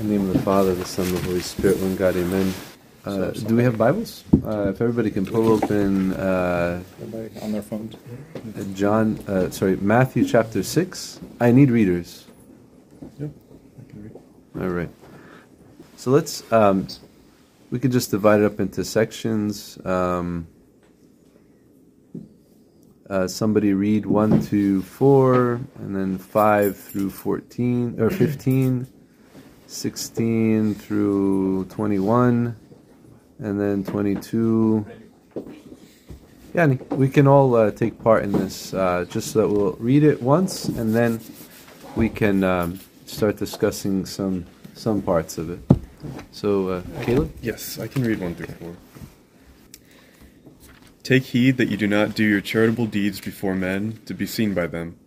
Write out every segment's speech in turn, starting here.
In the name of the Father, the Son, and the Holy Spirit, one God, amen. Uh, do we have Bibles? Uh, if everybody can pull open uh, on their phones. John, uh, sorry, Matthew chapter 6. I need readers. Yep. I can read. All right. So let's, um, we could just divide it up into sections. Um, uh, somebody read 1 to 4, and then 5 through 14, or 15, 16 through 21, and then 22. Yeah, we can all uh, take part in this, uh, just so that we'll read it once, and then we can um, start discussing some some parts of it. So, uh, Caleb? Yes, I can read one through four. Take heed that you do not do your charitable deeds before men to be seen by them.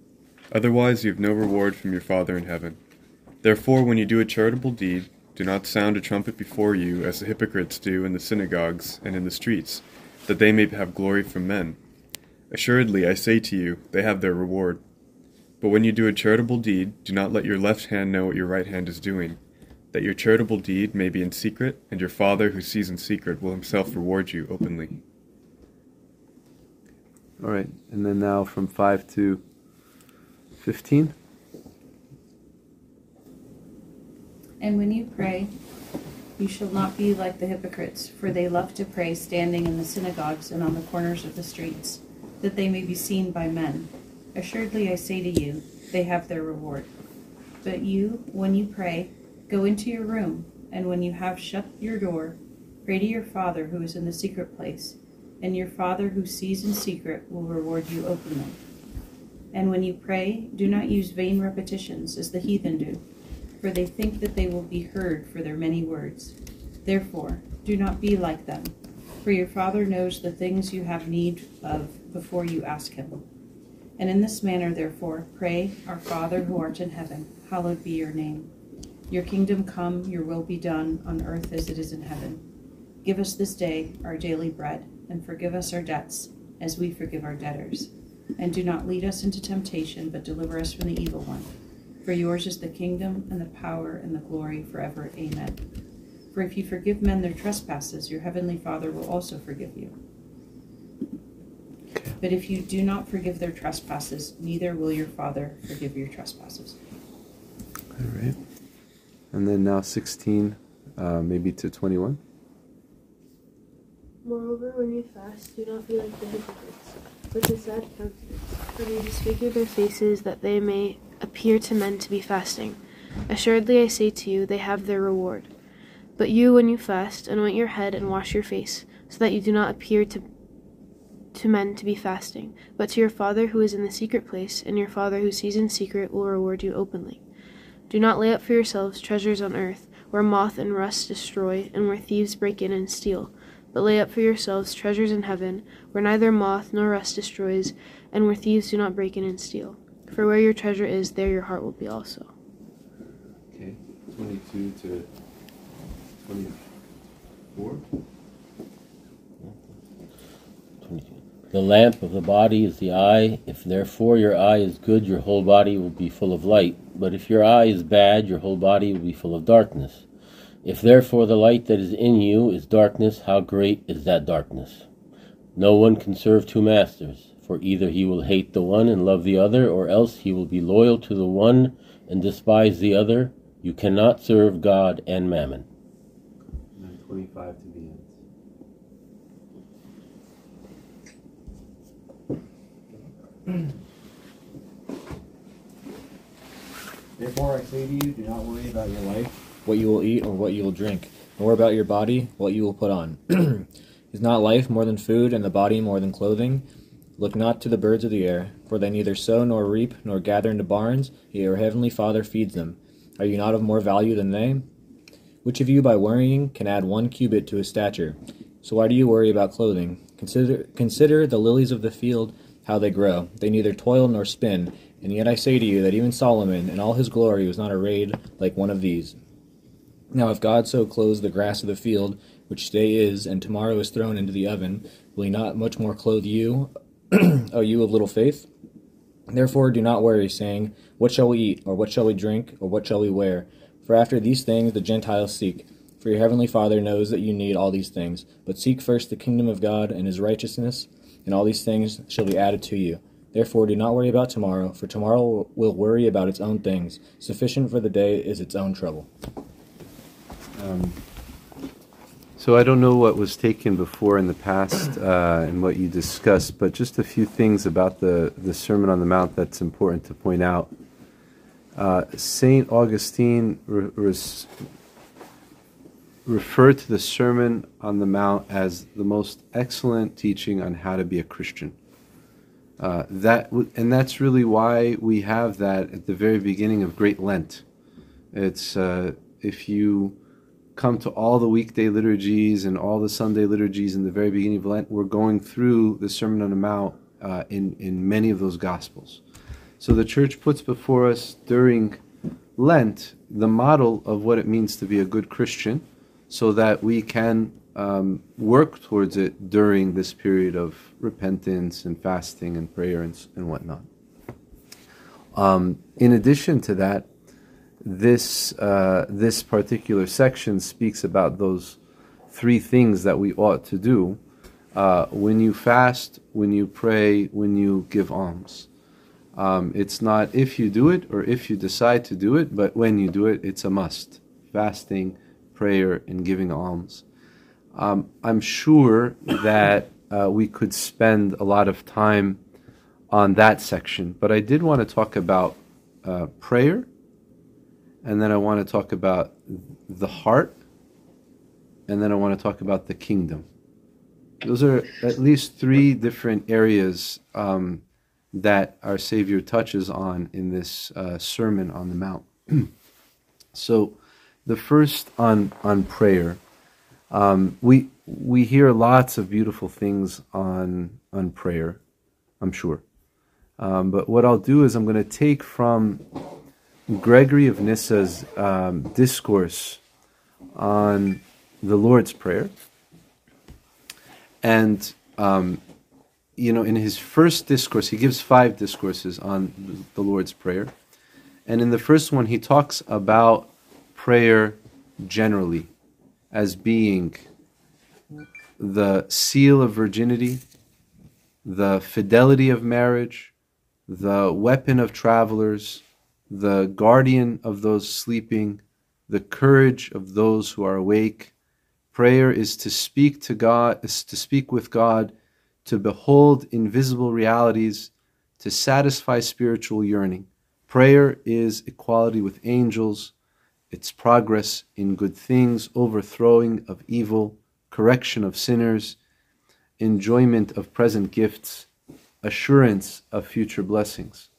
Otherwise, you have no reward from your Father in heaven. Therefore, when you do a charitable deed, do not sound a trumpet before you, as the hypocrites do in the synagogues and in the streets, that they may have glory from men. Assuredly, I say to you, they have their reward. But when you do a charitable deed, do not let your left hand know what your right hand is doing, that your charitable deed may be in secret, and your Father who sees in secret will himself reward you openly. All right. And then now from 5 to 15. And when you pray, you shall not be like the hypocrites, for they love to pray standing in the synagogues and on the corners of the streets, that they may be seen by men. Assuredly, I say to you, they have their reward. But you, when you pray, go into your room, and when you have shut your door, pray to your Father who is in the secret place, and your Father who sees in secret will reward you openly. And when you pray, do not use vain repetitions as the heathen do for they think that they will be heard for their many words. Therefore, do not be like them, for your Father knows the things you have need of before you ask him. And in this manner, therefore, pray, Our Father who art in heaven, hallowed be your name. Your kingdom come, your will be done, on earth as it is in heaven. Give us this day our daily bread, and forgive us our debts, as we forgive our debtors. And do not lead us into temptation, but deliver us from the evil one. For yours is the kingdom and the power and the glory forever. Amen. For if you forgive men their trespasses, your heavenly Father will also forgive you. But if you do not forgive their trespasses, neither will your Father forgive your trespasses. All right. And then now 16, uh, maybe to 21. Moreover, when you fast, do not be like the hypocrites, with a sad countenance, for they disfigure their faces that they may appear to men to be fasting. Assuredly, I say to you, they have their reward. But you, when you fast, anoint your head and wash your face, so that you do not appear to to men to be fasting, but to your Father who is in the secret place, and your Father who sees in secret will reward you openly. Do not lay up for yourselves treasures on earth, where moth and rust destroy, and where thieves break in and steal. But lay up for yourselves treasures in heaven, where neither moth nor rust destroys, and where thieves do not break in and steal. For where your treasure is, there your heart will be also. Okay. 22 to 24. The lamp of the body is the eye. If therefore your eye is good, your whole body will be full of light. But if your eye is bad, your whole body will be full of darkness. If therefore the light that is in you is darkness, how great is that darkness? No one can serve two masters, for either he will hate the one and love the other, or else he will be loyal to the one and despise the other. You cannot serve God and mammon. And then 25 to the end. Therefore I say to you, do not worry about your life, what you will eat or what you will drink, nor about your body, what you will put on. is not life more than food, and the body more than clothing? Look not to the birds of the air, for they neither sow nor reap nor gather into barns, yet your heavenly Father feeds them. Are you not of more value than they? Which of you by worrying can add one cubit to his stature? So why do you worry about clothing? Consider consider the lilies of the field, how they grow. They neither toil nor spin. And yet I say to you that even Solomon in all his glory was not arrayed like one of these. Now if God so clothes the grass of the field, which today is, and tomorrow is thrown into the oven, will he not much more clothe you, O you of little faith? Therefore do not worry, saying, What shall we eat, or what shall we drink, or what shall we wear? For after these things the Gentiles seek. For your heavenly Father knows that you need all these things. But seek first the kingdom of God and his righteousness, and all these things shall be added to you. Therefore, do not worry about tomorrow, for tomorrow will worry about its own things. Sufficient for the day is its own trouble. Um, so I don't know what was taken before in the past uh, and what you discussed, but just a few things about the, the Sermon on the Mount that's important to point out. Uh, Saint Augustine re- referred to the Sermon on the Mount as the most excellent teaching on how to be a Christian. Uh, that w- and that's really why we have that at the very beginning of Great Lent. It's uh, if you come to all the weekday liturgies and all the Sunday liturgies in the very beginning of Lent, we're going through the Sermon on the Mount uh, in in many of those Gospels. So the Church puts before us during Lent the model of what it means to be a good Christian, so that we can um, work towards it during this period of repentance and fasting and prayer and, and whatnot. Um, in addition to that, this uh, this particular section speaks about those three things that we ought to do uh, when you fast, when you pray, when you give alms. Um, it's not if you do it or if you decide to do it, but when you do it, it's a must. Fasting, prayer, and giving alms. Um, I'm sure that uh, we could spend a lot of time on that section, but I did want to talk about uh, prayer, and then I want to talk about the heart, and then I want to talk about the kingdom. Those are at least three different areas um, that our Savior touches on in this uh, Sermon on the Mount. so, the first on on prayer. Um, we we hear lots of beautiful things on on prayer, I'm sure. Um, but what I'll do is I'm going to take from Gregory of Nyssa's um, discourse on the Lord's Prayer, and um, you know, in his first discourse, he gives five discourses on the Lord's Prayer, and in the first one, he talks about prayer generally as being the seal of virginity, the fidelity of marriage, the weapon of travelers, the guardian of those sleeping, the courage of those who are awake. Prayer is to speak to God, is to speak with God, to behold invisible realities, to satisfy spiritual yearning. Prayer is equality with angels, its progress in good things, overthrowing of evil, correction of sinners, enjoyment of present gifts, assurance of future blessings.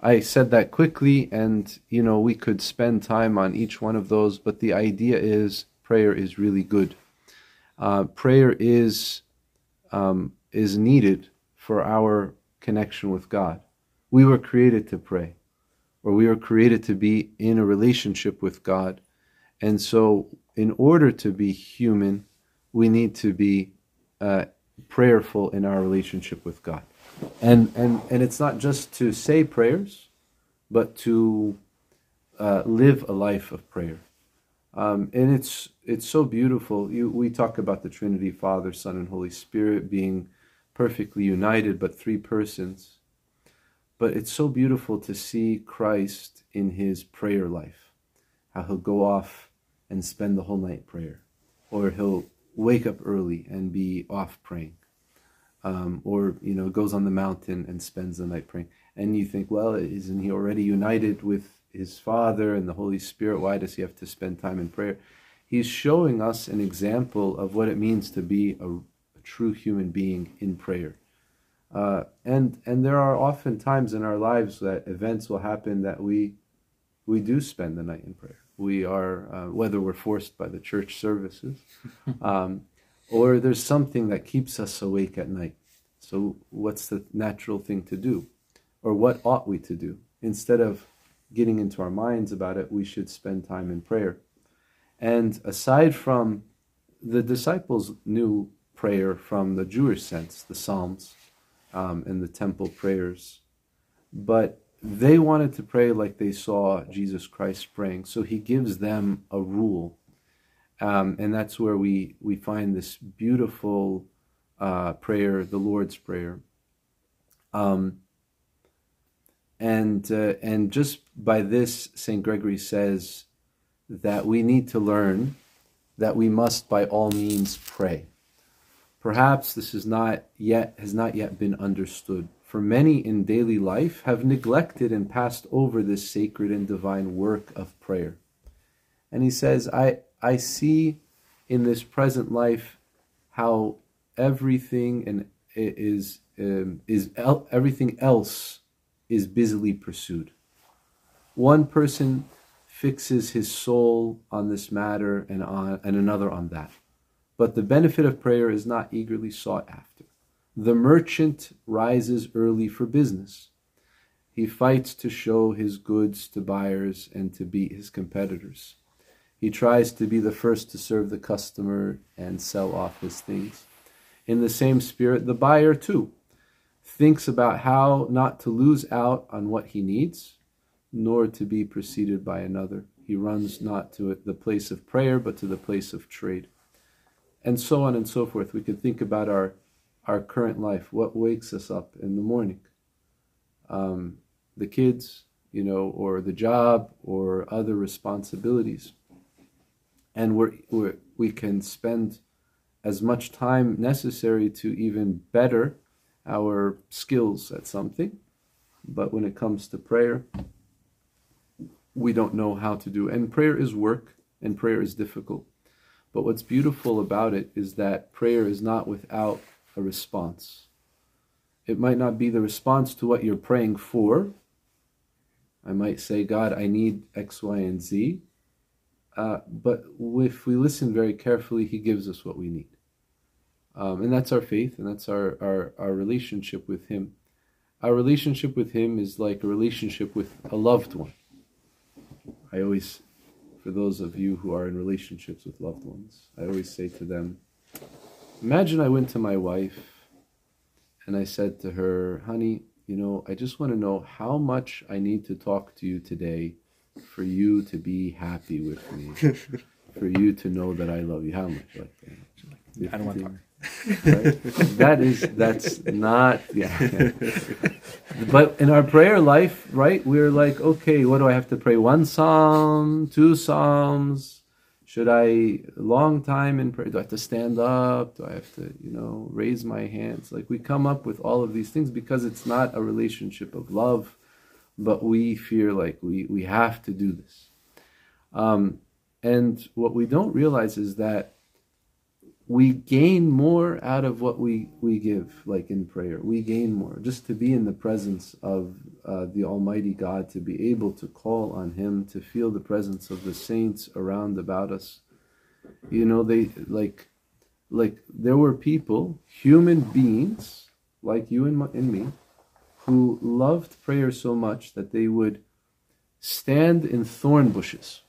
I said that quickly, and you know, we could spend time on each one of those, but the idea is prayer is really good. Uh, prayer is um, is needed for our connection with God. We were created to pray, or we were created to be in a relationship with God. And so, in order to be human, we need to be uh, prayerful in our relationship with God. And, and, and it's not just to say prayers, but to uh, live a life of prayer. Um, and it's, it's so beautiful. You, we talk about the Trinity, Father, Son, and Holy Spirit being perfectly united, but three persons. But it's so beautiful to see Christ in his prayer life, how he'll go off and spend the whole night prayer, or he'll wake up early and be off praying, um, or you know goes on the mountain and spends the night praying. And you think, well, isn't he already united with his Father and the Holy Spirit? Why does he have to spend time in prayer? He's showing us an example of what it means to be a, a true human being in prayer. Uh, and and there are often times in our lives that events will happen that we we do spend the night in prayer. We are uh, whether we're forced by the church services, um, or there's something that keeps us awake at night. So what's the natural thing to do, or what ought we to do instead of getting into our minds about it? We should spend time in prayer. And aside from the disciples knew prayer from the Jewish sense, the Psalms um, and the temple prayers. But they wanted to pray like they saw Jesus Christ praying. So he gives them a rule. Um, and that's where we, we find this beautiful uh, prayer, the Lord's Prayer. Um, and, uh, and just by this, St. Gregory says that we need to learn that we must by all means pray. Perhaps this is not yet has not yet been understood for many in daily life have neglected and passed over this sacred and divine work of prayer. And he says, I, I see in this present life how everything and is um, is el- everything else is busily pursued. One person fixes his soul on this matter and on and another on that. But the benefit of prayer is not eagerly sought after. The merchant rises early for business. He fights to show his goods to buyers and to beat his competitors. He tries to be the first to serve the customer and sell off his things. In the same spirit, the buyer too thinks about how not to lose out on what he needs, nor to be preceded by another. He runs not to the place of prayer, but to the place of trade. And so on and so forth. We could think about our our current life, what wakes us up in the morning. Um, the kids, you know, or the job, or other responsibilities. And we're, we're, we can spend as much time necessary to even better our skills at something. But when it comes to prayer, we don't know how to do. And prayer is work, and prayer is difficult. But what's beautiful about it is that prayer is not without a response. It might not be the response to what you're praying for. I might say, God, I need X, Y, and Z. Uh, but if we listen very carefully, He gives us what we need. Um, and that's our faith, and that's our, our, our relationship with Him. Our relationship with Him is like a relationship with a loved one. I always, for those of you who are in relationships with loved ones, I always say to them, Imagine I went to my wife and I said to her, honey, you know, I just want to know how much I need to talk to you today for you to be happy with me, for you to know that I love you. How much? Like, that? I don't want to talk. Right? that is that's not yeah. but in our prayer life, right? We're like, okay, what do I have to pray? One psalm, two psalms, should I long time in prayer? Do I have to stand up? Do I have to, you know, raise my hands? Like we come up with all of these things because it's not a relationship of love, but we fear like we we have to do this. Um, and what we don't realize is that we gain more out of what we, we give, like in prayer. We gain more. Just to be in the presence of uh, the Almighty God, to be able to call on Him, to feel the presence of the saints around about us. You know, they like, like there were people, human beings, like you and, my, and me, who loved prayer so much that they would stand in thorn bushes,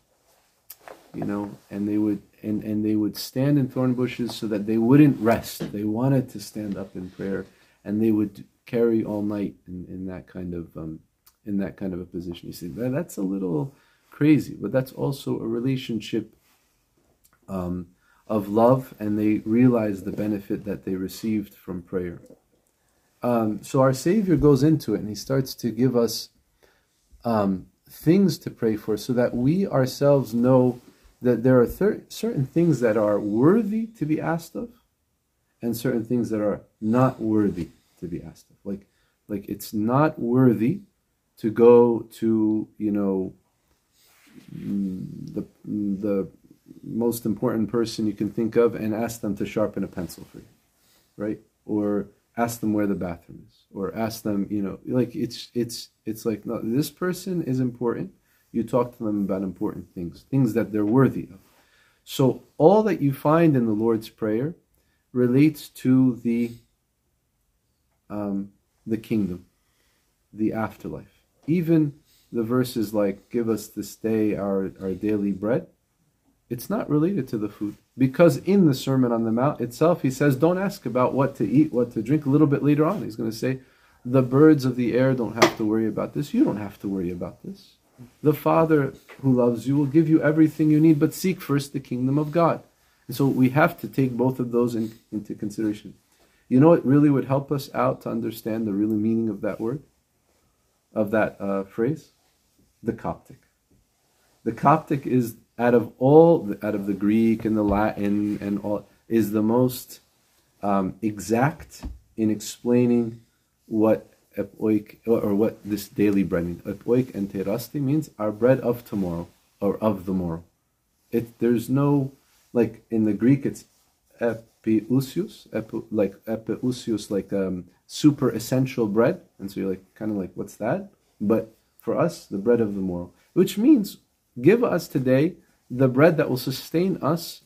you know, and they would and, and they would stand in thorn bushes so that they wouldn't rest. They wanted to stand up in prayer, and they would carry all night in, in that kind of um, in that kind of a position. You see, that, that's a little crazy, but that's also a relationship um, of love, and they realize the benefit that they received from prayer. Um, so our Savior goes into it, and he starts to give us um, things to pray for, so that we ourselves know that there are thir- certain things that are worthy to be asked of and certain things that are not worthy to be asked of. Like like it's not worthy to go to you know mm, the the most important person you can think of and ask them to sharpen a pencil for you right? Or ask them where the bathroom is or ask them you know like it's it's it's like no this person is important you talk to them about important things, things that they're worthy of. So all that you find in the Lord's Prayer relates to the um, the kingdom, the afterlife. Even the verses like "Give us this day our, our daily bread," it's not related to the food because in the Sermon on the Mount itself, he says, "Don't ask about what to eat, what to drink." A little bit later on, he's going to say, The birds of the air don't have to worry about this. You don't have to worry about this. The Father who loves you will give you everything you need, but seek first the kingdom of God. And so we have to take both of those in, into consideration. You know what really would help us out to understand the real meaning of that word, of that uh, phrase? The Coptic. The Coptic is out of all, out of the Greek and the Latin and all, is the most um, exact in explaining what epoik or what this daily bread means. Epoik and terasti means our bread of tomorrow or of the morrow. It there's no like in the Greek it's epiousios, epi, like epiousios, like um, super essential bread, and so you're like kind of like what's that? But for us, the bread of the morrow, which means give us today the bread that will sustain us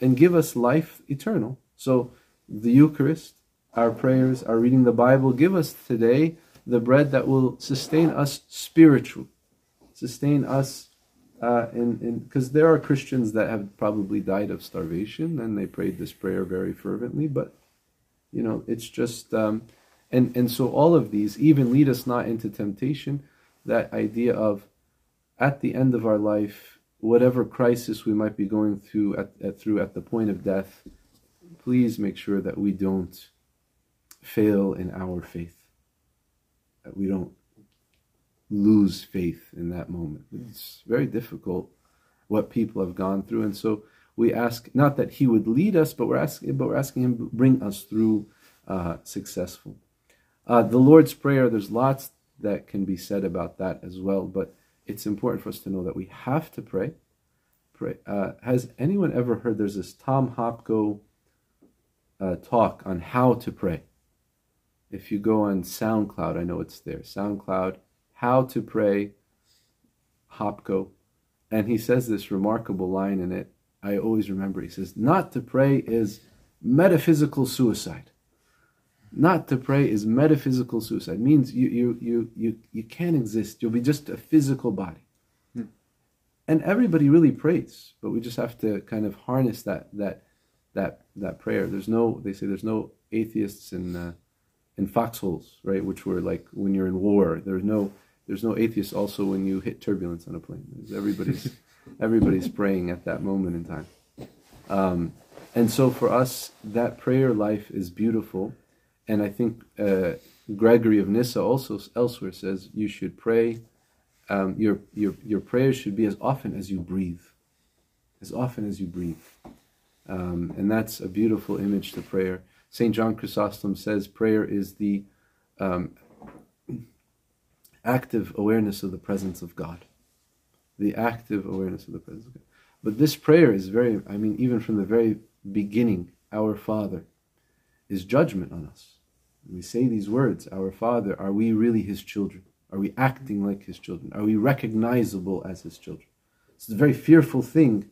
and give us life eternal. So the Eucharist, our prayers, our reading the Bible, give us today the bread that will sustain us spiritually, sustain us uh, in because there are Christians that have probably died of starvation and they prayed this prayer very fervently, but you know it's just um, and and so all of these even lead us not into temptation. That idea of at the end of our life, whatever crisis we might be going through at, at through at the point of death, please make sure that we don't fail in our faith, that we don't lose faith in that moment. It's very difficult what people have gone through, and so we ask not that He would lead us, but we're asking, but we're asking Him to bring us through uh, successful. Uh, the Lord's Prayer. There's lots that can be said about that as well, but it's important for us to know that we have to pray. Pray. Uh, has anyone ever heard? There's this Tom Hopko uh, talk on how to pray. If you go on SoundCloud, I know it's there. SoundCloud, how to pray, Hopko, and he says this remarkable line in it. I always remember. He says, "Not to pray is metaphysical suicide." Not to pray is metaphysical suicide. It means you you you you you can't exist. You'll be just a physical body. Hmm. And everybody really prays, but we just have to kind of harness that that that that prayer. There's no they say there's no atheists in uh, in foxholes, right? Which were like when you're in war. There's no there's no atheists also when you hit turbulence on a plane. There's everybody's everybody's praying at that moment in time. Um, and so for us, that prayer life is beautiful and I think uh, Gregory of Nyssa also elsewhere says you should pray. Um, your your your prayers should be as often as you breathe, as often as you breathe, um, and that's a beautiful image to prayer. Saint John Chrysostom says prayer is the um, active awareness of the presence of God, the active awareness of the presence of God. But this prayer is very, I mean, even from the very beginning, Our Father is judgment on us. We say these words, Our Father, are we really His children? Are we acting like His children? Are we recognizable as His children? It's a very fearful thing.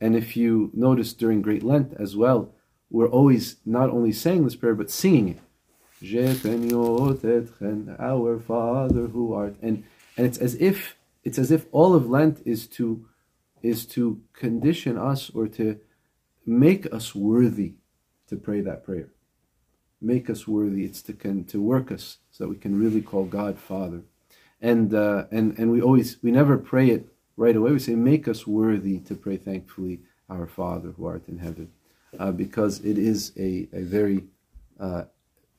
And if you notice during Great Lent as well, we're always not only saying this prayer, but singing it. Our Father who art. And, and it's as if it's as if all of Lent is to is to condition us or to make us worthy to pray that prayer make us worthy. It's to can, to work us so that we can really call God Father. And uh, and and we always we never pray it right away. We say, "Make us worthy to pray thankfully, our Father who art in heaven," uh, because it is a a very uh,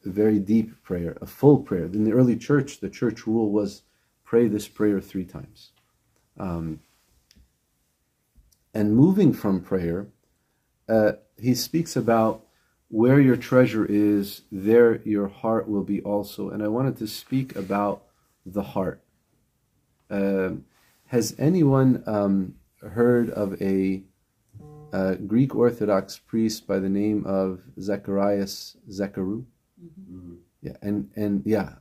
a very deep prayer, a full prayer. In the early church, the church rule was pray this prayer three times. Um, and moving from prayer, uh, he speaks about where your treasure is, there your heart will be also. And I wanted to speak about the heart. Um, has anyone um, heard of a, a, Greek Orthodox priest by the name of Zacharias Zacharou? Mm-hmm. Yeah, and and yeah,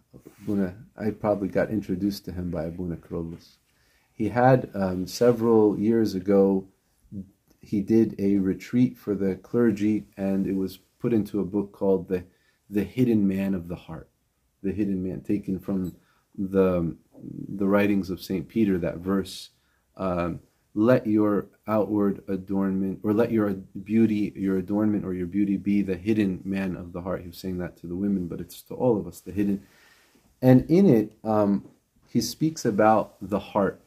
Abuna, I probably got introduced to him by Abuna Krobus. He had um, several years ago. He did a retreat for the clergy, and it was put into a book called the the hidden man of the heart the hidden man taken from the the writings of saint peter that verse um, let your outward adornment, or let your beauty, your adornment, or your beauty be the hidden man of the heart. He was saying that to the women, but it's to all of us, the hidden. And in it, um, he speaks about the heart.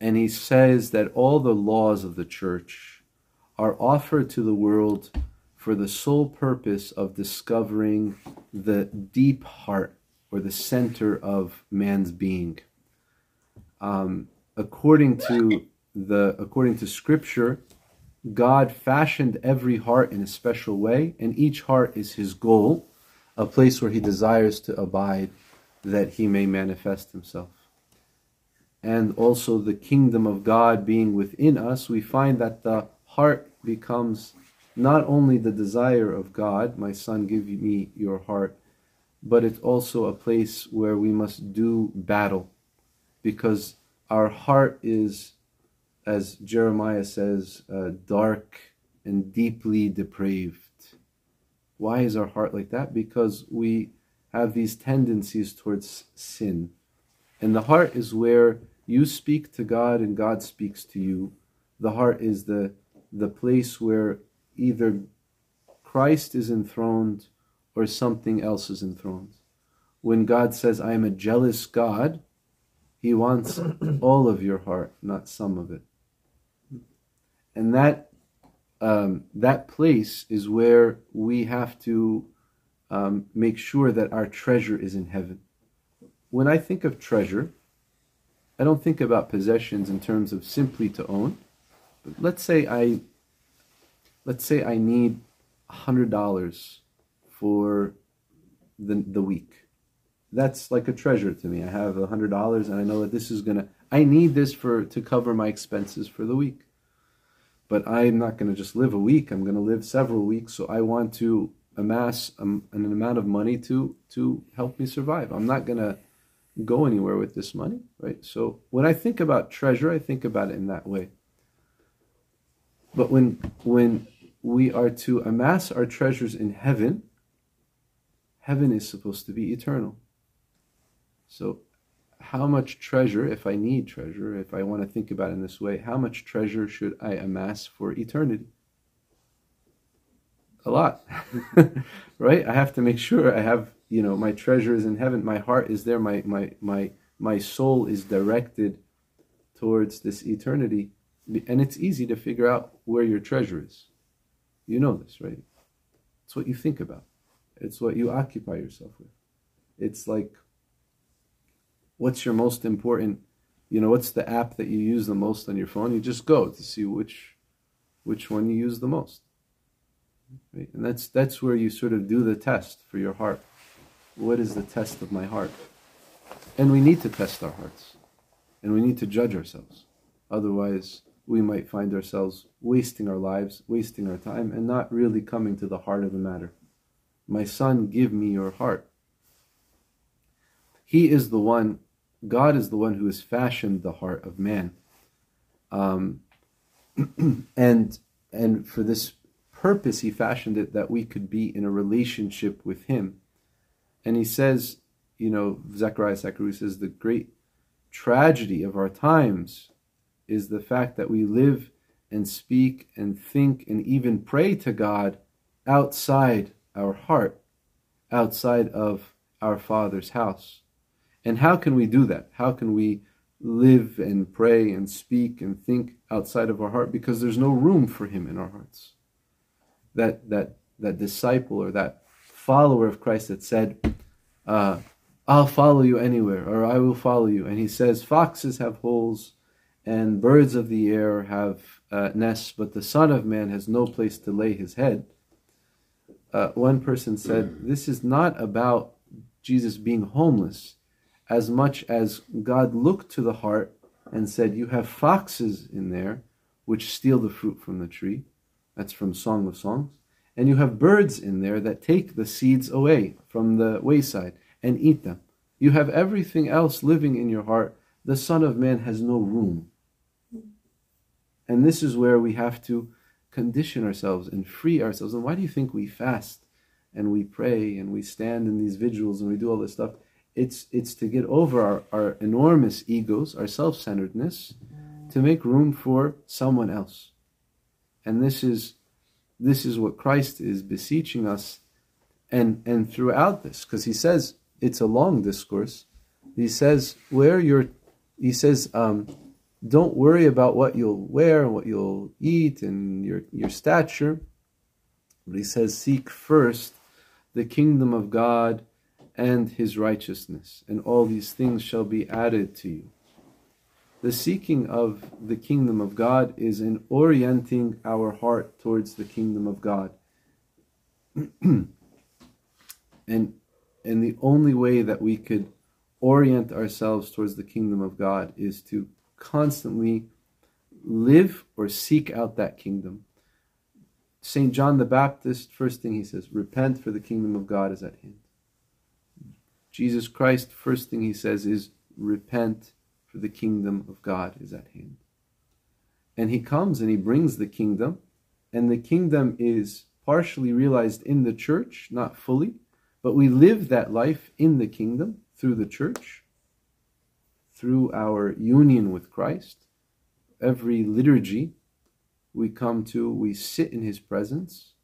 And he says that all the laws of the church are offered to the world for the sole purpose of discovering the deep heart or the center of man's being. Um, according to the according to Scripture, God fashioned every heart in a special way, and each heart is His goal, a place where He desires to abide, that He may manifest Himself. And also the kingdom of God being within us, we find that the heart becomes not only the desire of God, my son, give me your heart, but it's also a place where we must do battle because our heart is, as Jeremiah says, uh, dark and deeply depraved. Why is our heart like that? Because we have these tendencies towards sin. And the heart is where you speak to God and God speaks to you. The heart is the, the place where either Christ is enthroned or something else is enthroned. When God says, I am a jealous God, he wants all of your heart, not some of it. And that um, that place is where we have to um, make sure that our treasure is in heaven. When I think of treasure, I don't think about possessions in terms of simply to own. But let's say I let's say I need hundred dollars for the the week. That's like a treasure to me. I have hundred dollars and I know that this is gonna I need this for to cover my expenses for the week. But I'm not gonna just live a week, I'm gonna live several weeks, so I want to amass um, an amount of money to to help me survive. I'm not gonna go anywhere with this money, right? So when I think about treasure, I think about it in that way. But when when we are to amass our treasures in heaven, heaven is supposed to be eternal. So how much treasure, if I need treasure, if I want to think about it in this way, how much treasure should I amass for eternity? A lot, right? I have to make sure I have, you know, my treasure is in heaven, my heart is there, my my my my soul is directed towards this eternity, and it's easy to figure out where your treasure is. You know this, right? It's what you think about. It's what you occupy yourself with. It's like, what's your most important, you know, what's the app that you use the most on your phone? You just go to see which, which one you use the most. Right? And that's that's where you sort of do the test for your heart. What is the test of my heart? And we need to test our hearts, and we need to judge ourselves. Otherwise, we might find ourselves wasting our lives, wasting our time, and not really coming to the heart of the matter. My son, give me your heart. He is the one, God is the one who has fashioned the heart of man. Um, and and for this purpose, he fashioned it that we could be in a relationship with him. And he says, you know, Zechariah Zacharou says, the great tragedy of our times is the fact that we live and speak and think and even pray to God outside our heart, outside of our Father's house. And how can we do that? How can we live and pray and speak and think outside of our heart? Because there's no room for Him in our hearts. That that that disciple or that follower of Christ that said, uh, "I'll follow you anywhere," or "I will follow you," and he says, "Foxes have holes." and birds of the air have uh, nests, but the Son of Man has no place to lay his head. Uh, one person said, This is not about Jesus being homeless as much as God looked to the heart and said, You have foxes in there which steal the fruit from the tree. That's from Song of Songs. And you have birds in there that take the seeds away from the wayside and eat them. You have everything else living in your heart. The Son of Man has no room. And this is where we have to condition ourselves and free ourselves. And why do you think we fast and we pray and we stand in these vigils and we do all this stuff? It's, it's to get over our, our enormous egos, our self centeredness, to make room for someone else. And this is this is what Christ is beseeching us and and throughout this because he says it's a long discourse. He says where you're he says um, don't worry about what you'll wear and what you'll eat and your your stature. But he says seek first the kingdom of God and his righteousness and all these things shall be added to you the seeking of the kingdom of God is in orienting our heart towards the kingdom of God. and and the only way that we could orient ourselves towards the kingdom of God is to constantly live or seek out that kingdom. St. John the Baptist, first thing he says, repent for the kingdom of God is at hand. Jesus Christ, first thing he says is repent for the kingdom of God is at hand. And he comes and he brings the kingdom, and the kingdom is partially realized in the church, not fully, but we live that life in the kingdom through the church, through our union with Christ. Every liturgy we come to, we sit in his presence.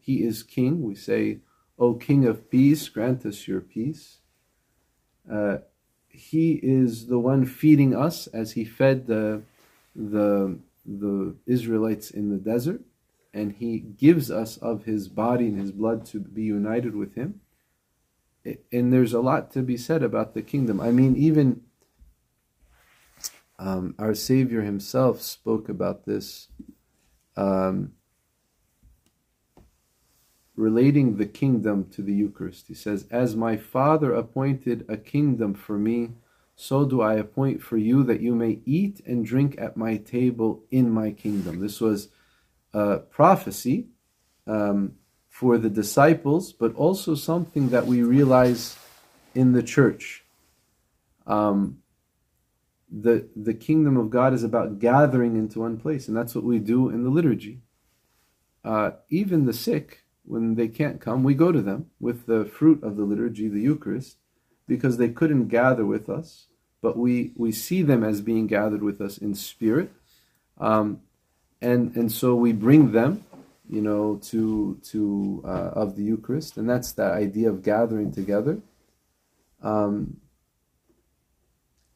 He is king. We say, O King of peace, grant us your peace. Uh, he is the one feeding us as he fed the the the Israelites in the desert and he gives us of his body and his blood to be united with him. And there's a lot to be said about the kingdom. I mean even um, our savior himself spoke about this um, relating the kingdom to the Eucharist. He says, As my Father appointed a kingdom for me, so do I appoint for you that you may eat and drink at my table in my kingdom. This was a prophecy um, for the disciples, but also something that we realize in the church. Um, the, the kingdom of God is about gathering into one place, and that's what we do in the liturgy. Uh, even the sick, when they can't come, we go to them with the fruit of the liturgy, the Eucharist, because they couldn't gather with us, but we, we see them as being gathered with us in spirit. Um, and, and so we bring them, you know, to, to uh, of the Eucharist, and that's that idea of gathering together. Um,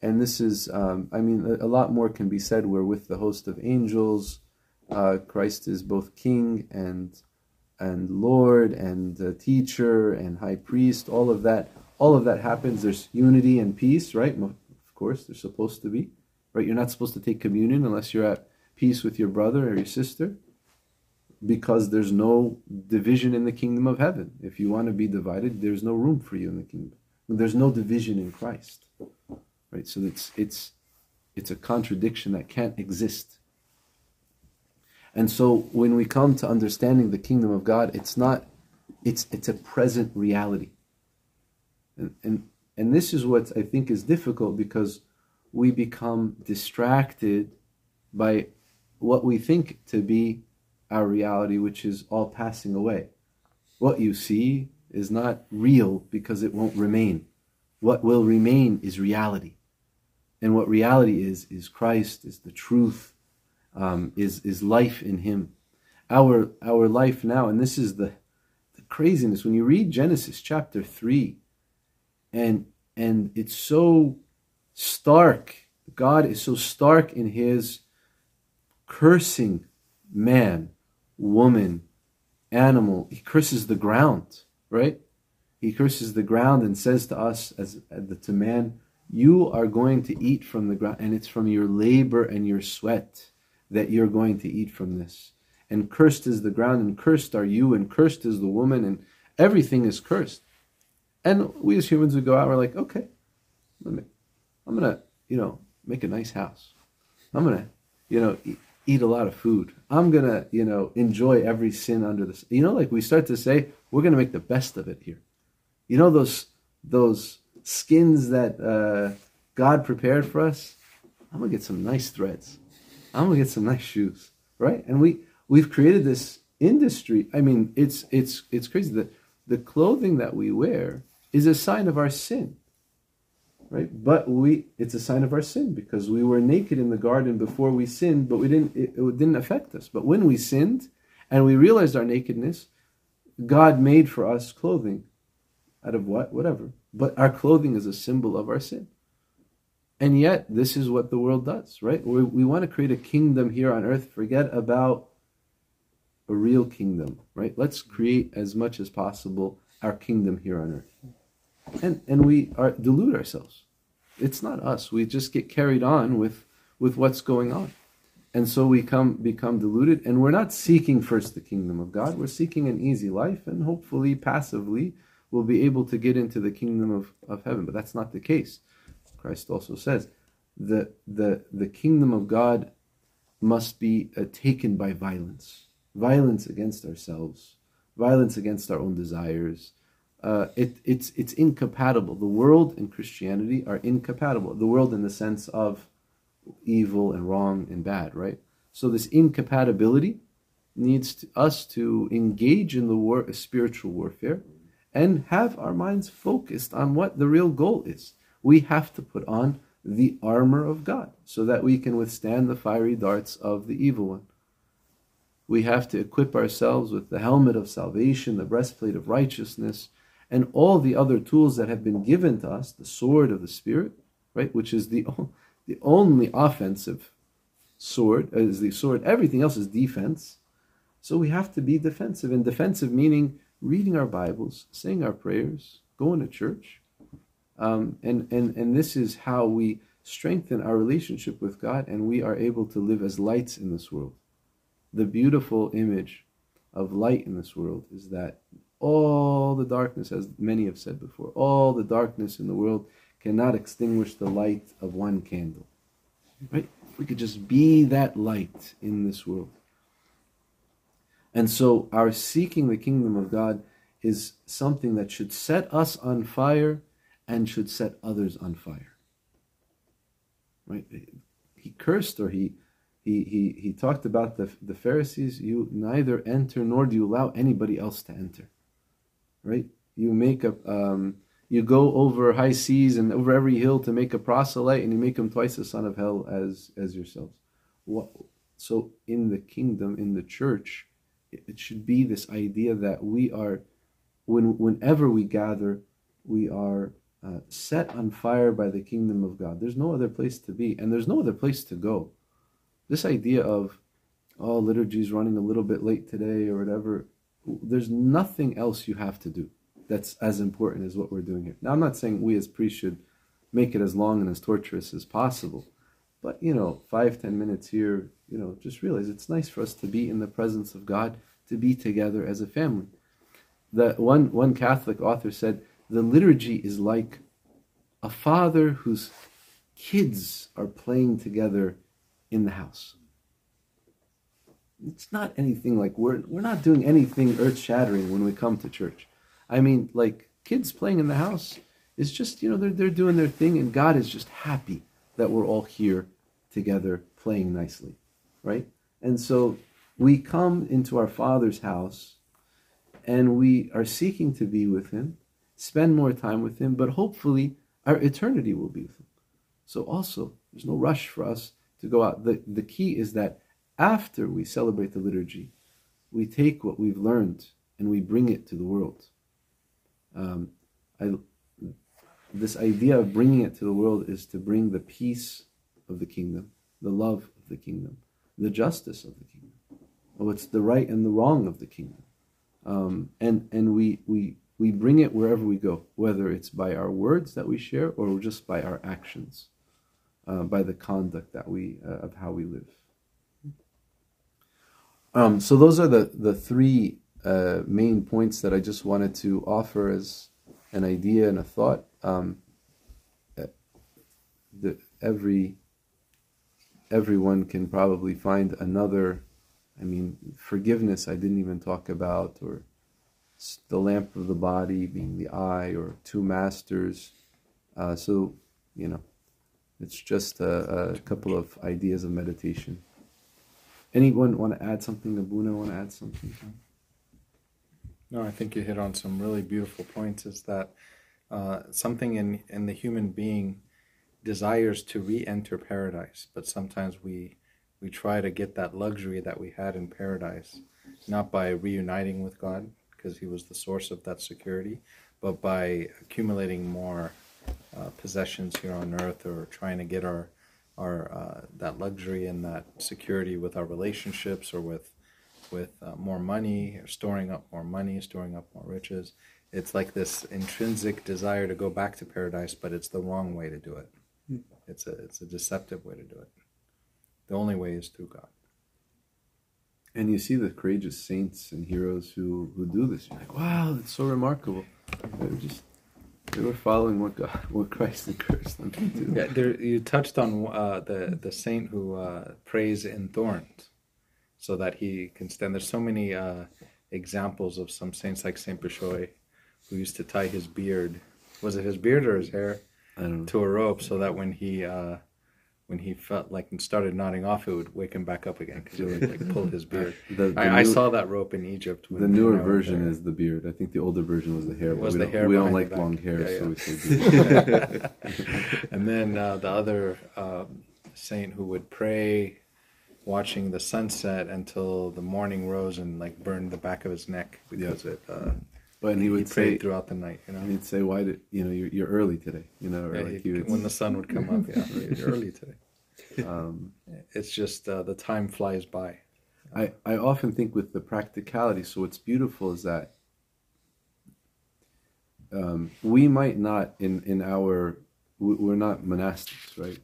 and this is, um, I mean, a, a, lot more can be said. We're with the host of angels. Uh, Christ is both King and and Lord and teacher and high priest, all of that, all of that happens. There's unity and peace, right? Of course, there's supposed to be, right? You're not supposed to take communion unless you're at peace with your brother or your sister, because there's no division in the kingdom of heaven. If you want to be divided, there's no room for you in the kingdom. There's no division in Christ, right? So it's it's it's a contradiction that can't exist and so when we come to understanding the kingdom of God, it's not, it's it's a present reality. And and, and this is what I think is difficult because we become distracted by what we think to be our reality, which is all passing away. What you see is not real because it won't remain. What will remain is reality. And what reality is, is Christ, is the truth, um, is is life in Him. Our our life now, and this is the the craziness when you read Genesis chapter three, and and it's so stark. God is so stark in His cursing man, woman, animal. He curses the ground, right? He curses the ground and says to us, as to man, you are going to eat from the ground, and it's from your labor and your sweat that you're going to eat from this. And cursed is the ground, and cursed are you, and cursed is the woman, and everything is cursed. And we as humans would go out, we're like, okay, me, I'm gonna, you know, make a nice house. I'm gonna, you know, eat, eat a lot of food. I'm gonna, you know, enjoy every sin under the. You know, like we start to say, we're gonna make the best of it here. You know those those skins that uh, God prepared for us. I'm gonna get some nice threads. I'm gonna get some nice shoes, right? And we we've created this industry. I mean, it's it's it's crazy that the clothing that we wear is a sign of our sin. right? But we, it's a sign of our sin because we were naked in the garden before we sinned, but we didn't, it, it didn't affect us. But when we sinned and we realized our nakedness, God made for us clothing out of what? Whatever. But our clothing is a symbol of our sin. And yet, this is what the world does, right? We, we want to create a kingdom here on earth, forget about a real kingdom, right? Let's create as much as possible our kingdom here on earth. And, and we are, delude ourselves. It's not us. We just get carried on with, with what's going on. And so we come become deluded, and we're not seeking first the kingdom of God. We're seeking an easy life, and hopefully, passively, we'll be able to get into the kingdom of, of heaven. But that's not the case. Christ also says the the the kingdom of God must be uh, taken by violence, violence against ourselves, violence against our own desires. Uh, it, it's it's incompatible. The world and Christianity are incompatible. The world in the sense of evil and wrong and bad, right? So this incompatibility needs to, us to engage in the war, spiritual warfare, and have our minds focused on what the real goal is. We have to put on the armor of God so that we can withstand the fiery darts of the evil one. We have to equip ourselves with the helmet of salvation, the breastplate of righteousness, and all the other tools that have been given to us, the sword of the Spirit, right, which is the the only offensive sword uh, is the sword. Everything else is defense. So we have to be defensive. And defensive meaning reading our Bibles, saying our prayers, going to church. Um, and, and, and this is how we strengthen our relationship with God and we are able to live as lights in this world. The beautiful image of light in this world is that all the darkness, as many have said before, all the darkness in the world cannot extinguish the light of one candle. Right? We could just be that light in this world. And so our seeking the kingdom of God is something that should set us on fire and should set others on fire. Right? He cursed or he he he, he talked about the, the Pharisees, you neither enter nor do you allow anybody else to enter. Right? You make a um, you go over high seas and over every hill to make a proselyte, and you make him twice the son of hell as as yourselves. What, so in the kingdom, in the church, it, it should be this idea that we are, when whenever we gather, we are uh, set on fire by the kingdom of God. There's no other place to be, and there's no other place to go. This idea of, oh, liturgy's running a little bit late today or whatever, there's nothing else you have to do that's as important as what we're doing here. Now, I'm not saying we as priests should make it as long and as torturous as possible, but you know, five, ten minutes here, you know, just realize it's nice for us to be in the presence of God, to be together as a family. The one one Catholic author said the liturgy is like a father whose kids are playing together in the house. It's not anything like we're we're not doing anything earth shattering when we come to church. I mean, like kids playing in the house is just, you know, they're, they're doing their thing and God is just happy that we're all here together playing nicely, right? And so we come into our Father's house and we are seeking to be with Him, spend more time with Him, but hopefully our eternity will be with Him. So also, there's no rush for us to go out. The, the key is that after we celebrate the liturgy, we take what we've learned and we bring it to the world um, I, this idea of bringing it to the world is to bring the peace of the kingdom, the love of the kingdom, the justice of the kingdom, what's the right and the wrong of the kingdom, um, and and we we we bring it wherever we go, whether it's by our words that we share or just by our actions, uh, by the conduct that we uh, of how we live. Um, so those are the the three uh, main points that I just wanted to offer as an idea and a thought. Um, uh, the, every everyone can probably find another. I mean, forgiveness. I didn't even talk about, or the lamp of the body being the eye, or two masters. Uh, so, you know, it's just a, a, couple of ideas of meditation. Anyone want to add something? Abuna want to add something? No, I think you hit on some really beautiful points. Is that uh, something in in the human being desires to re-enter paradise, but sometimes we we try to get that luxury that we had in paradise, not by reuniting with God because He was the source of that security, but by accumulating more uh, possessions here on earth or trying to get our our uh, that luxury and that security with our relationships or with with uh, more money or storing up more money storing up more riches it's like this intrinsic desire to go back to paradise but it's the wrong way to do it. It's a it's a deceptive way to do it. The only way is through god And you see the courageous saints and heroes who, who do this. You're like, wow, it's so remarkable. They're just they were following what God, what Christ encouraged them to do. yeah there, you touched on uh, the the saint who uh, prays in thorns so that he can stand there's so many uh, examples of some saints like saint Bishoy, who used to tie his beard was it his beard or his hair I don't know. to a rope so that when he uh, when he felt like and started nodding off, it would wake him back up again because it would like pull his beard. The, the, I, I saw that rope in Egypt. When the newer and I were version there. is the beard. I think the older version was the hair. Was we the hair we don't like long hair, Yeah, so yeah. we say beard. and then uh, the other um, saint who would pray, watching the sunset until the morning rose and like burned the back of his neck because it. Uh, But he would say, throughout the night. You know, he'd say, "Why did you know you're, you're early today?" You know, or Yeah, like he- would, when the sun would come up. Yeah, you're early today. um, It's just uh, the time flies by. I, I often think with the practicality, so what's beautiful is that um, we might not, in, in our, we- we're not monastics, right?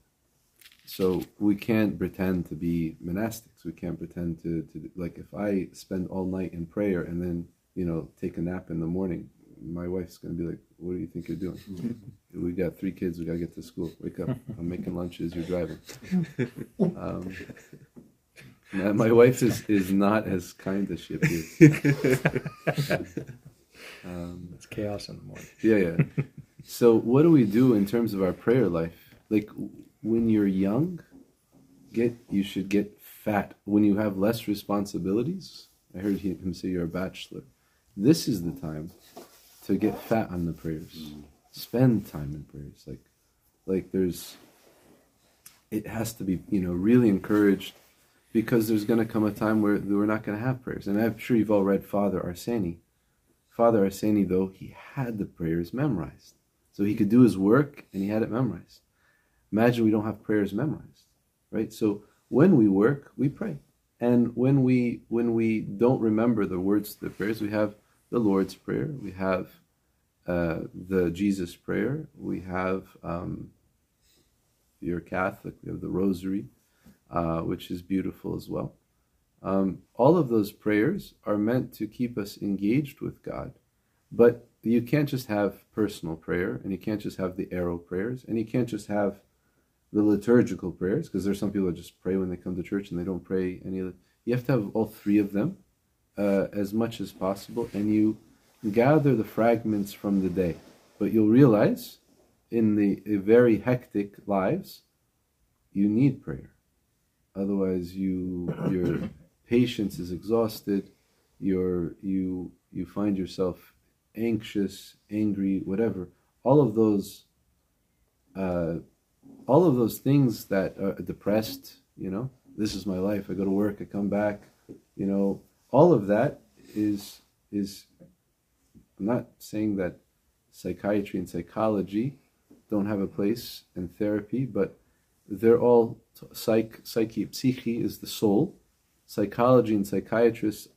So we can't pretend to be monastics. We can't pretend to, to, like, if I spend all night in prayer and then, you know, take a nap in the morning, my wife's going to be like, what do you think you're doing? we got three kids, we got to get to school. Wake up. I'm making lunches, you're driving. Um, my, my wife is, is not as kind as she appears. Um, It's chaos in the morning. yeah, yeah. So, what do we do in terms of our prayer life? Like when you're young, get you should get fat. When you have less responsibilities, I heard him say you're a bachelor. This is the time to get fat on the prayers. Mm. Spend time in prayers. Like, like there's. It has to be, you know, really encouraged, because there's going to come a time where we're not going to have prayers. And I'm sure you've all read Father Arseni. Father Arseni, though, he had the prayers memorized. So he could do his work and he had it memorized. Imagine we don't have prayers memorized, right? So when we work, we pray. And when we when we don't remember the words to the prayers, we have the Lord's Prayer, we have uh, the Jesus Prayer, we have um, if you're Catholic, we have the Rosary, uh, which is beautiful as well. Um, all of those prayers are meant to keep us engaged with God, but you can't just have personal prayer, and you can't just have the arrow prayers, and you can't just have the liturgical prayers, because there's some people that just pray when they come to church and they don't pray any. You have to have all three of them uh, as much as possible, and you gather the fragments from the day. But you'll realize in the very hectic lives, you need prayer. Otherwise, you your patience is exhausted. You're, you you find yourself anxious, angry, whatever. All of those, uh, all of those things that are depressed. You know, this is my life. I go to work. I come back. You know, all of that is is. I'm not saying that psychiatry and psychology don't have a place in therapy, but they're all psych, psyche, psyche is the soul. Psychology and psychiatrists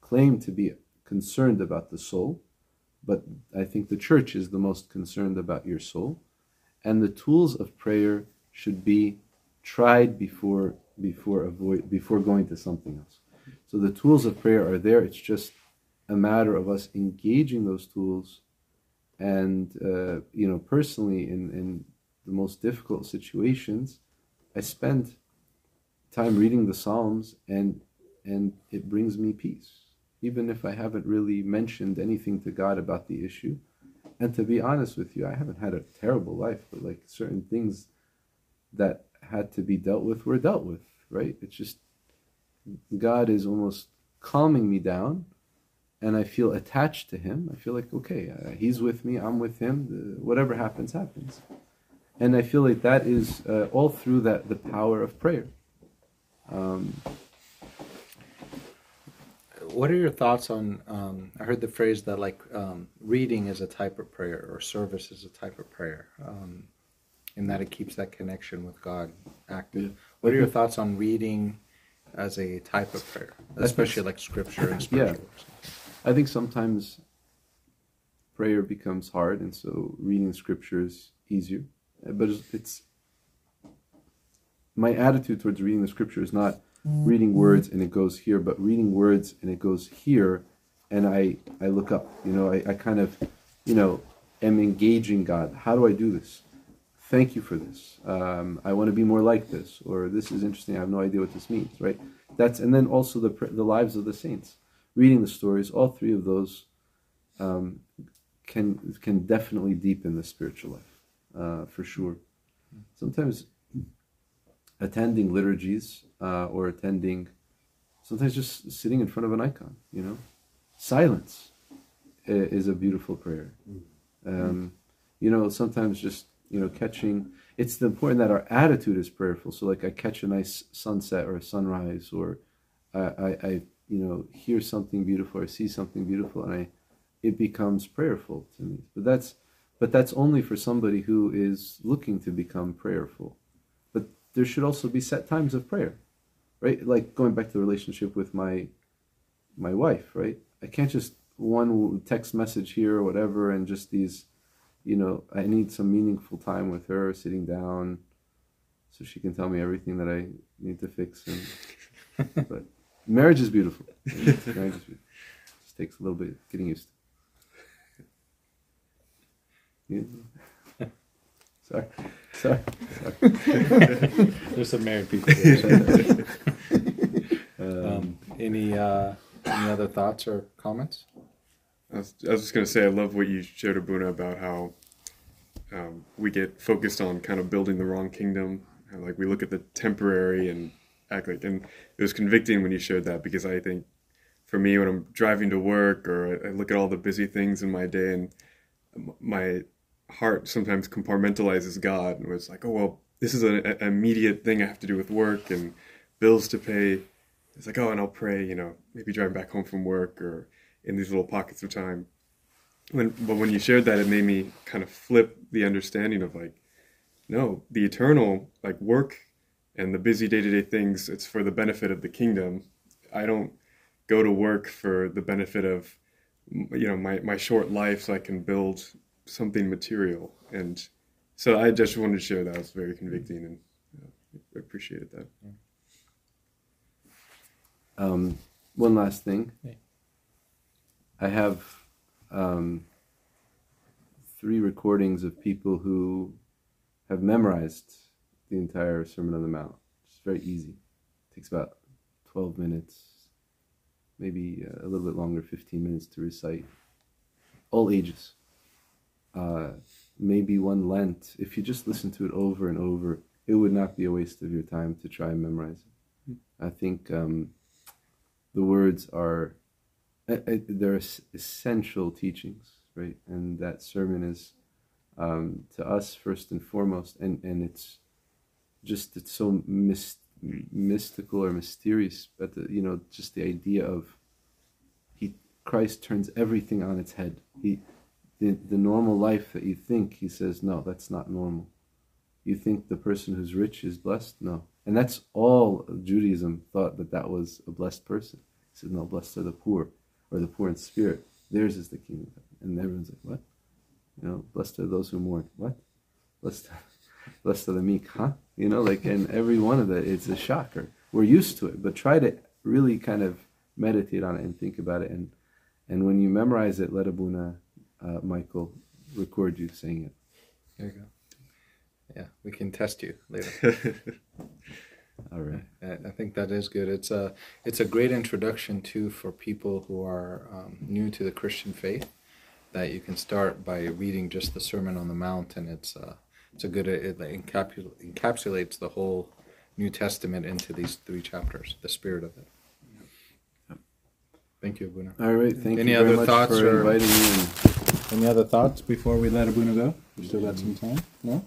claim to be concerned about the soul, but I think the church is the most concerned about your soul. And the tools of prayer should be tried before before avoid before going to something else. So the tools of prayer are there. It's just a matter of us engaging those tools and uh, you know personally in, in the most difficult situations i spend time reading the psalms and and it brings me peace. Even if i haven't really mentioned anything to god about the issue. And to be honest with you i haven't had a terrible life but like certain things that had to be dealt with were dealt with right? It's just god is almost calming me down and I feel attached to him. I feel like okay, uh, he's with me, I'm with him. The, whatever happens, happens. And I feel like that is uh, all through that the power of prayer. Um, What are your thoughts on? Um, I heard the phrase that like um, reading is a type of prayer or service is a type of prayer, um, in that it keeps that connection with God active. Yeah. What are your thoughts on reading as a type of prayer, especially like scripture and spiritual? works? I think sometimes prayer becomes hard, and so reading scripture is easier. Uh, But it's, it's my attitude towards reading the scripture is not reading words and it goes here, but reading words and it goes here, and I I look up. You know, I, I kind of, you know, am engaging God. How do I do this? Thank you for this. Um, I want to be more like this, or this is interesting. I have no idea what this means. Right? That's and then also the the lives of the saints. Reading the stories, all three of those um, can can definitely deepen the spiritual life uh, for sure. Sometimes attending liturgies uh, or attending, sometimes just sitting in front of an icon, you know, silence is a beautiful prayer. Um, you know, sometimes just you know catching. It's important that our attitude is prayerful. So like I catch a nice sunset or a sunrise, or I, I, I you know hear something beautiful or see something beautiful, and I it becomes prayerful to me. But that's but that's only for somebody who is looking to become prayerful. But there should also be set times of prayer, right? Like going back to the relationship with my my wife, right? I can't just one text message here or whatever, and just these, you know, I need some meaningful time with her, sitting down, so she can tell me everything that I need to fix. And but marriage is beautiful. marriage is beautiful. Just takes a little bit getting used to. Yeah. Sorry, sorry, sorry. There's some married people. Here. um, any uh, any other thoughts or comments? I was, just going to say, I love what you shared, Abuna about how um, we get focused on kind of building the wrong kingdom. And like we look at the temporary and act like, and it was convicting when you showed that because I think for me, when I'm driving to work or I, I look at all the busy things in my day and my heart sometimes compartmentalizes God and was like, oh, well, this is an immediate thing I have to do with work and bills to pay. It's like, oh, and I'll pray, you know, maybe driving back home from work or in these little pockets of time. When, but when you shared that, it made me kind of flip the understanding of like, no, the eternal, like work and the busy day to day things, it's for the benefit of the kingdom. I don't go to work for the benefit of, you know, my, my short life so I can build something material. And so I just wanted to share that. It was very convicting and uh, I appreciated that. Um, one last thing. I have um, three recordings of people who have memorized the entire Sermon on the Mount. It's very easy. It takes about 12 minutes, maybe uh, a little bit longer, 15 minutes to recite. All ages. Uh, maybe one Lent. If you just listen to it over and over, it would not be a waste of your time to try and memorize it. I think um, the words are uh, uh, they're essential teachings, right? And that sermon is um, to us first and foremost, and and it's just it's so mys- mystical or mysterious, but the, you know, just the idea of he Christ turns everything on its head. He the the normal life that you think, he says, no, that's not normal. You think the person who's rich is blessed? No. And that's all Judaism thought that that was a blessed person. He said, no, blessed are the poor, or the poor in spirit. Theirs is the kingdom of heaven. And everyone's like, what? You know, blessed are those who mourn. What? Blessed, blessed are the meek, huh? You know, like, and every one of that, it's a shocker. We're used to it, but try to really kind of meditate on it and think about it. And and when you memorize it, let Abuna, uh, Michael, record you saying it. There you go. Yeah, we can test you later. All right. I I think that is good. It's a it's a great introduction too for people who are um, new to the Christian faith. That you can start by reading just the Sermon on the Mount, and it's uh, it's a good it encapsul- encapsulates the whole New Testament into these three chapters, the spirit of it. Thank you, Abuna. All right. Thank Any you very other much thoughts for or- inviting me. Any other thoughts before we let Abuna go? We still got some time? No?